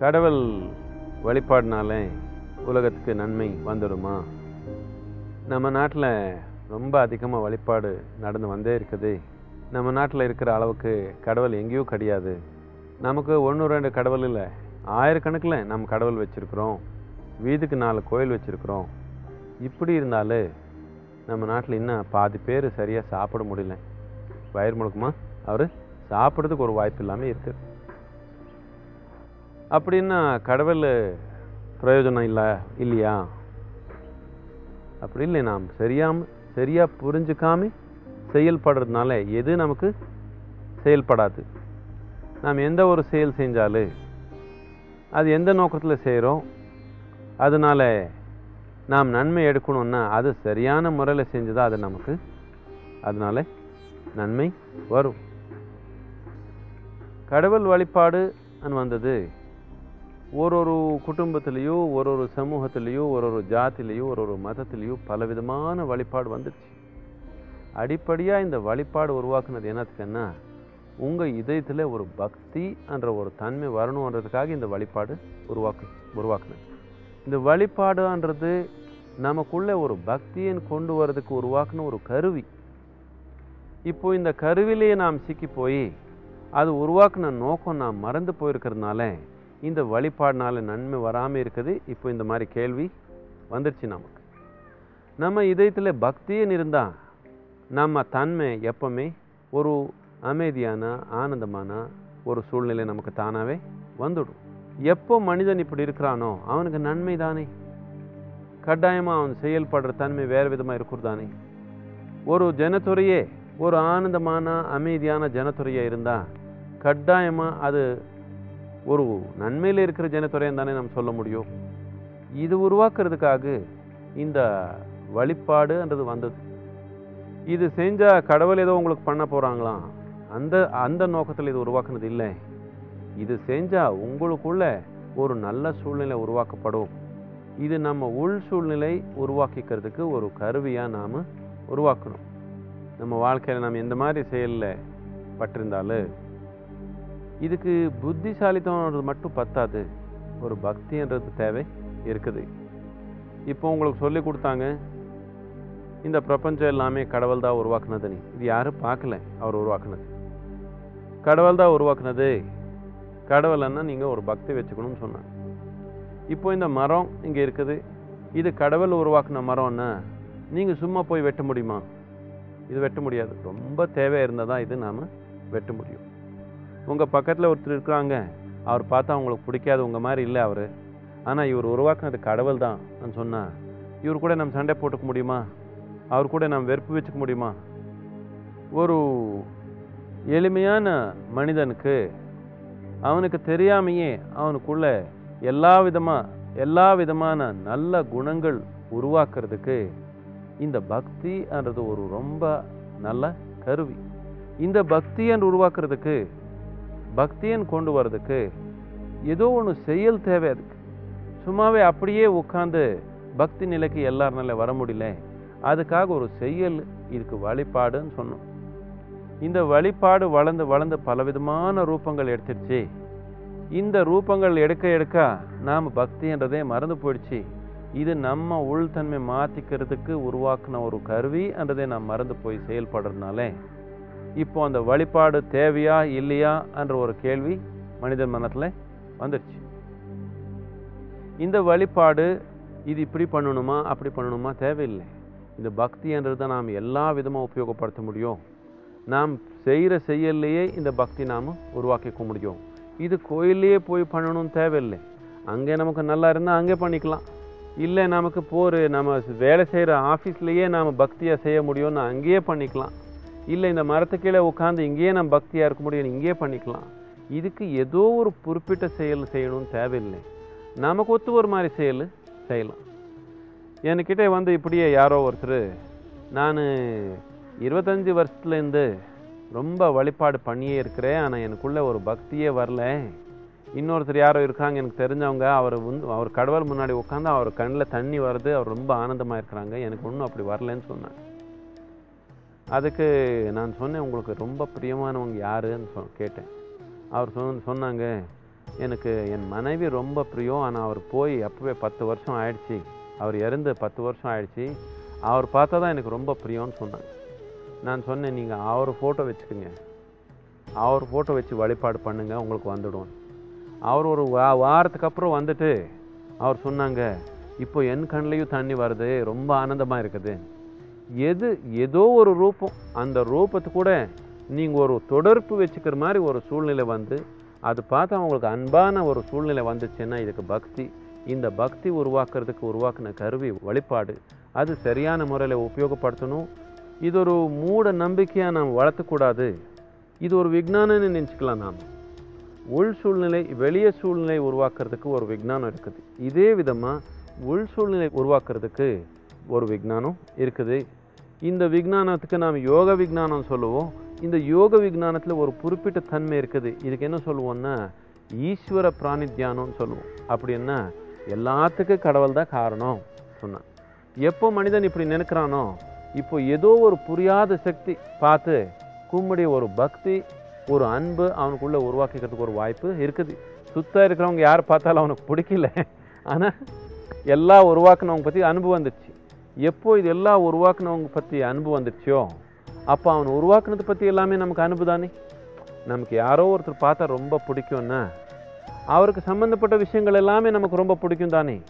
கடவுள் வழிபாடுனாலே உலகத்துக்கு நன்மை வந்துடுமா? நம்ம நாட்டில் ரொம்ப அதிகமாக வழிபாடு நடந்து வந்தே இருக்குது. நம்ம நாட்டில் இருக்கிற அளவுக்கு கடவுள் எங்கேயோ கிடையாது. நமக்கு ஒன்று ரெண்டு கடவுள் இல்லை. ஆயிரக்கணக்கில் நம்ம கடவுள் வச்சுருக்குறோம். வீதுக்கு நாலு கோயில் வச்சுருக்குறோம். இப்படி இருந்தாலும் நம்ம நாட்டில் இன்னும் பாதி பேர் சரியாக சாப்பிட முடியல. வயிறு முழுக்குமா? அவர் சாப்பிட்றதுக்கு ஒரு வாய்ப்பு இல்லாமல் இருக்குது அப்படின்னா கடவுள் பிரயோஜனம் இல்லை இல்லையா? அப்படி இல்லை நாம் சரியாம சரியாக புரிஞ்சுக்காம செயல்படுறதுனால எது நமக்கு செயல்படாது. நாம் எந்த ஒரு செயல் செஞ்சாலும் அது எந்த நோக்கத்தில் செய்கிறோம் அதனால நாம் நன்மை எடுக்கணும்னா அது சரியான முறையில் செஞ்சுதான் அது நமக்கு அதனால நன்மை வரும். கடவுள் வழிபாடு வந்தது ஒரு ஒரு குடும்பத்துலேயோ ஒரு ஒரு சமூகத்துலேயோ ஒரு ஒரு ஜாத்திலேயோ ஒரு ஒரு மதத்திலேயோ பலவிதமான வழிபாடு வந்துடுச்சு. அடிப்படையாக இந்த வழிபாடு உருவாக்குனது என்னத்துக்குன்னா உங்கள் இதயத்தில் ஒரு பக்தி என்ற ஒரு தன்மை வரணுன்றதுக்காக இந்த வழிபாடு உருவாக்கு உருவாக்குனது. இந்த வழிபாடுன்றது நமக்குள்ளே ஒரு பக்தியை கொண்டு வரதுக்கு உருவாக்குன ஒரு கருவி. இப்போ இந்த கருவிலேயே நாம் சிக்கி போய் அது உருவாக்குன நோக்கம் நாம் மறந்து போயிருக்கிறதுனால இந்த வழிபாடினால நன்மை வராமல் இருக்குது. இப்போ இந்த மாதிரி கேள்வி வந்துடுச்சு நமக்கு. நம்ம இதயத்தில் பக்தின்னு இருந்தால் நம்ம தன்மை எப்பவுமே ஒரு அமைதியான ஆனந்தமான ஒரு சூழ்நிலை நமக்கு தானாகவே வந்துடும். எப்போ மனிதன் இப்படி இருக்கிறானோ அவனுக்கு நன்மை தானே. கட்டாயமாக அவன் செயல்படுற தன்மை வேறு விதமாக இருக்கிறதானே ஒரு ஜனத்துறையே ஒரு ஆனந்தமான அமைதியான ஜனத்துறையே இருந்தால் கட்டாயமாக அது ஒரு நன்மையில் இருக்கிற ஜனத்துறையும் தானே நம்ம சொல்ல முடியும்? இது உருவாக்குறதுக்காக இந்த வழிபாடுன்றது வந்தது. இது செஞ்சால் கடவுள் ஏதோ உங்களுக்கு பண்ண போகிறாங்களாம் அந்த அந்த நோக்கத்தில் இது உருவாக்குனது இல்லை. இது செஞ்சால் உங்களுக்குள்ள ஒரு நல்ல சூழ்நிலை உருவாக்கப்படும். இது நம்ம உள் சூழ்நிலை உருவாக்கிக்கிறதுக்கு ஒரு கருவியாக நாம் உருவாக்கணும். நம்ம வாழ்க்கையில் நம்ம எந்த மாதிரி செயலில் பட்டிருந்தாலும் இதுக்கு புத்திசாலித்தனம்ன்றது மட்டும் பத்தாது. ஒரு பக்தின்றது தேவை இருக்குது. இப்போ உங்களுக்கு சொல்லி கொடுத்தாங்க இந்த பிரபஞ்சம் எல்லாமே கடவுள் தான் உருவாக்குனது நீ இது யாரும் பார்க்கல அவர் உருவாக்குனது. கடவுள் தான் உருவாக்குனது. கடவுள்னா நீங்கள் ஒரு பக்தி வச்சுக்கணும்னு சொன்னாங்க. இப்போ இந்த மரம் இங்கே இருக்குது. இது கடவுள் உருவாக்குன மரம்னா நீங்கள் சும்மா போய் வெட்ட முடியுமா? இது வெட்ட முடியாது. ரொம்ப தேவை இருந்தால் தான் இது நாம் வெட்ட முடியும். உங்கள் பக்கத்தில் ஒருத்தர் இருக்கிறாங்க. அவர் பார்த்தா அவங்களுக்கு பிடிக்காது உங்கள் மாதிரி இல்லை அவர். ஆனால் இவர் உருவாக்குனது கடவுள் தான் சொன்னால் இவர் கூட நம்ம சண்டை போட்டுக்க முடியுமா? அவர் கூட நம்ம வெறுப்பு வச்சுக்க முடியுமா? ஒரு எளிமையான மனிதனுக்கு அவனுக்கு தெரியாமையே அவனுக்குள்ள எல்லா விதமாக எல்லா விதமான நல்ல குணங்கள் உருவாக்குறதுக்கு இந்த பக்தின்றது ஒரு ரொம்ப நல்ல கருவி. இந்த பக்தியன் உருவாக்குறதுக்கு பக்தியன் கொண்டு வர்றதுக்கு ஏதோ ஒன்று செயல் தேவை அதுக்கு. சும்மாவே அப்படியே உட்காந்து பக்தி நிலைக்கு எல்லாருனால வர முடியல. அதுக்காக ஒரு செயல் இதுக்கு வழிபாடுன்னு சொன்னோம். இந்த வழிபாடு வளர்ந்து வளர்ந்து பலவிதமான ரூபங்கள் எடுத்துடுச்சு. இந்த ரூபங்கள் எடுக்க எடுக்க நாம் பக்தின்றதே மறந்து போயிடுச்சு. இது நம்ம உள்தன்மை மாற்றிக்கிறதுக்கு உருவாக்கின ஒரு கருவின்றதே நாம் மறந்து போய் செயல்படுறதுனால. இப்போ அந்த வழிபாடு தேவையா இல்லையா என்ற ஒரு கேள்வி மனிதன் மனத்தில் வந்துடுச்சு இந்த வழிபாடு இது இப்படி பண்ணணுமா அப்படி பண்ணணுமா தேவையில்லை. இந்த பக்தின்றது தான் நாம் எல்லா விதமாக உபயோகப்படுத்த முடியும். நாம் செய்கிற செயல்லையே இந்த பக்தி நாம் உருவாக்கிக்க முடியும். இது கோயில்லையே போய் பண்ணணும்னு தேவையில்லை. அங்கே நமக்கு நல்லா இருந்தால் அங்கே பண்ணிக்கலாம். இல்லை நமக்கு போர் நம்ம வேலை செய்கிற ஆஃபீஸ்லேயே நாம் பக்தியாக செய்ய முடியும்னு அங்கேயே பண்ணிக்கலாம். இல்லை இந்த மரத்து கீழே உட்காந்து இங்கேயே நம்ம பக்தியாக இருக்க முடியும் இங்கேயே பண்ணிக்கலாம். இதுக்கு ஏதோ ஒரு குறிப்பிட்ட செயல் செய்யணும்னு தேவையில்லை. நமக்கு ஒத்து ஒரு மாதிரி செயல் செய்யலாம். என்கிட்ட வந்து இப்படியே யாரோ ஒருத்தர் நான் இருபத்தஞ்சி வருஷத்துலேருந்து ரொம்ப வழிபாடு பண்ணியே இருக்கிறேன் ஆனால் எனக்குள்ளே ஒரு பக்தியே வரல. இன்னொருத்தர் யாரோ இருக்காங்க எனக்கு தெரிஞ்சவங்க அவர் வந்து அவர் கடவுள் முன்னாடி உட்காந்து அவர் கண்ணில் தண்ணி வருது அவர் ரொம்ப ஆனந்தமாக இருக்கிறாங்க எனக்கு ஒன்றும் அப்படி வரலன்னு சொன்னாங்க அதுக்கு நான் சொன்னேன் உங்களுக்கு ரொம்ப பிரியமானவங்க யாருன்னு சொ கேட்டேன். அவர் சொன்ன சொன்னாங்க எனக்கு என் மனைவி ரொம்ப பிரியம். ஆனால் அவர் போய் அப்போவே பத்து வருஷம் ஆயிடுச்சு. அவர் இறந்து பத்து வருஷம் ஆயிடுச்சு. அவர் பார்த்தா தான் எனக்கு ரொம்ப பிரியம்னு சொன்னாங்க. நான் சொன்னேன் நீங்கள் அவர் ஃபோட்டோ வச்சுக்கோங்க. அவர் ஃபோட்டோ வச்சு வழிபாடு பண்ணுங்கள் உங்களுக்கு வந்துடும். அவர் ஒரு வா வாரத்துக்கு அப்புறம் வந்துட்டு அவர் சொன்னாங்க இப்போ என் கண்ணிலையும் தண்ணி வருது. ரொம்ப ஆனந்தமாக இருக்குது. எது ஏதோ ஒரு ரூபம் அந்த ரூபத்து கூட நீங்கள் ஒரு தொடர்பு வச்சுக்கிற மாதிரி ஒரு சூழ்நிலை வந்து அது பார்த்து அவங்களுக்கு அன்பான ஒரு சூழ்நிலை வந்துச்சுன்னா இதுக்கு பக்தி. இந்த பக்தி உருவாக்குறதுக்கு உருவாக்குன கருவி வழிபாடு. அது சரியான முறையில் உபயோகப்படுத்தணும். இது ஒரு மூட நம்பிக்கையாக நாம் வளர்த்தக்கூடாது. இது ஒரு விஞ்ஞானம்னு நினச்சிக்கலாம் நாம். உள் சூழ்நிலை வெளிய சூழ்நிலை உருவாக்குறதுக்கு ஒரு விஞ்ஞானம் இருக்குது. இதே விதமாக உள் சூழ்நிலை உருவாக்குறதுக்கு ஒரு விஞ்ஞானம் இருக்குது. இந்த விஞ்ஞானத்துக்கு நாம் யோக விஜானம் சொல்லுவோம். இந்த யோக விஞ்ஞானத்தில் ஒரு குறிப்பிட்ட தன்மை இருக்குது. இதுக்கு என்ன சொல்லுவோம்னா ஈஸ்வர பிராணித்தியானம்னு சொல்லுவோம். அப்படின்னா எல்லாத்துக்கும் கடவுள் தான் காரணம் சொன்னான். எப்போ மனிதன் இப்படி நினைக்கிறானோ இப்போ ஏதோ ஒரு புரியாத சக்தி பார்த்து கும்முடைய ஒரு பக்தி ஒரு அன்பு அவனுக்குள்ள உருவாக்கிக்கிறதுக்கு ஒரு வாய்ப்பு இருக்குது. சுத்தம் இருக்கிறவங்க யார் பார்த்தாலும் அவனுக்கு பிடிக்கல. ஆனால் எல்லாம் உருவாக்குனவங்க பற்றி அன்பு வந்துடுச்சு. எப்போ இது எல்லாம் உருவாக்குனவங்க பற்றி அன்பு வந்துடுச்சோ அப்போ அவன் உருவாக்குனதை பற்றி எல்லாமே நமக்கு அன்பு தானே? நமக்கு யாரோ ஒருத்தர் பார்த்தா ரொம்ப பிடிக்கும்னா அவருக்கு சம்மந்தப்பட்ட விஷயங்கள் எல்லாமே நமக்கு ரொம்ப பிடிக்கும் தானே?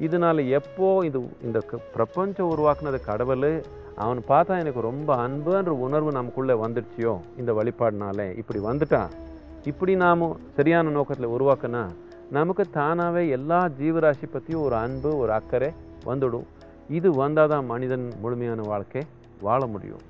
இதனால எப்போ இது இந்த க- பிரபஞ்சம் உருவாக்குனது கடவுள் அவன் பார்த்தா எனக்கு ரொம்ப அன்புன்ற உணர்வு நமக்குள்ளே வந்துடுச்சியோ இந்த வழிபாடுனாலே. இப்படி வந்துட்டா இப்படி நாம் சரியான நோக்கத்தில் உருவாக்குனா நமக்கு தானாகவே எல்லா ஜீவராசி பற்றியும் ஒரு அன்பு ஒரு அக்கறை வந்துடும். இது வந்தால் தான் மனிதன் முழுமையான வாழ்க்கை வாழ முடியும்.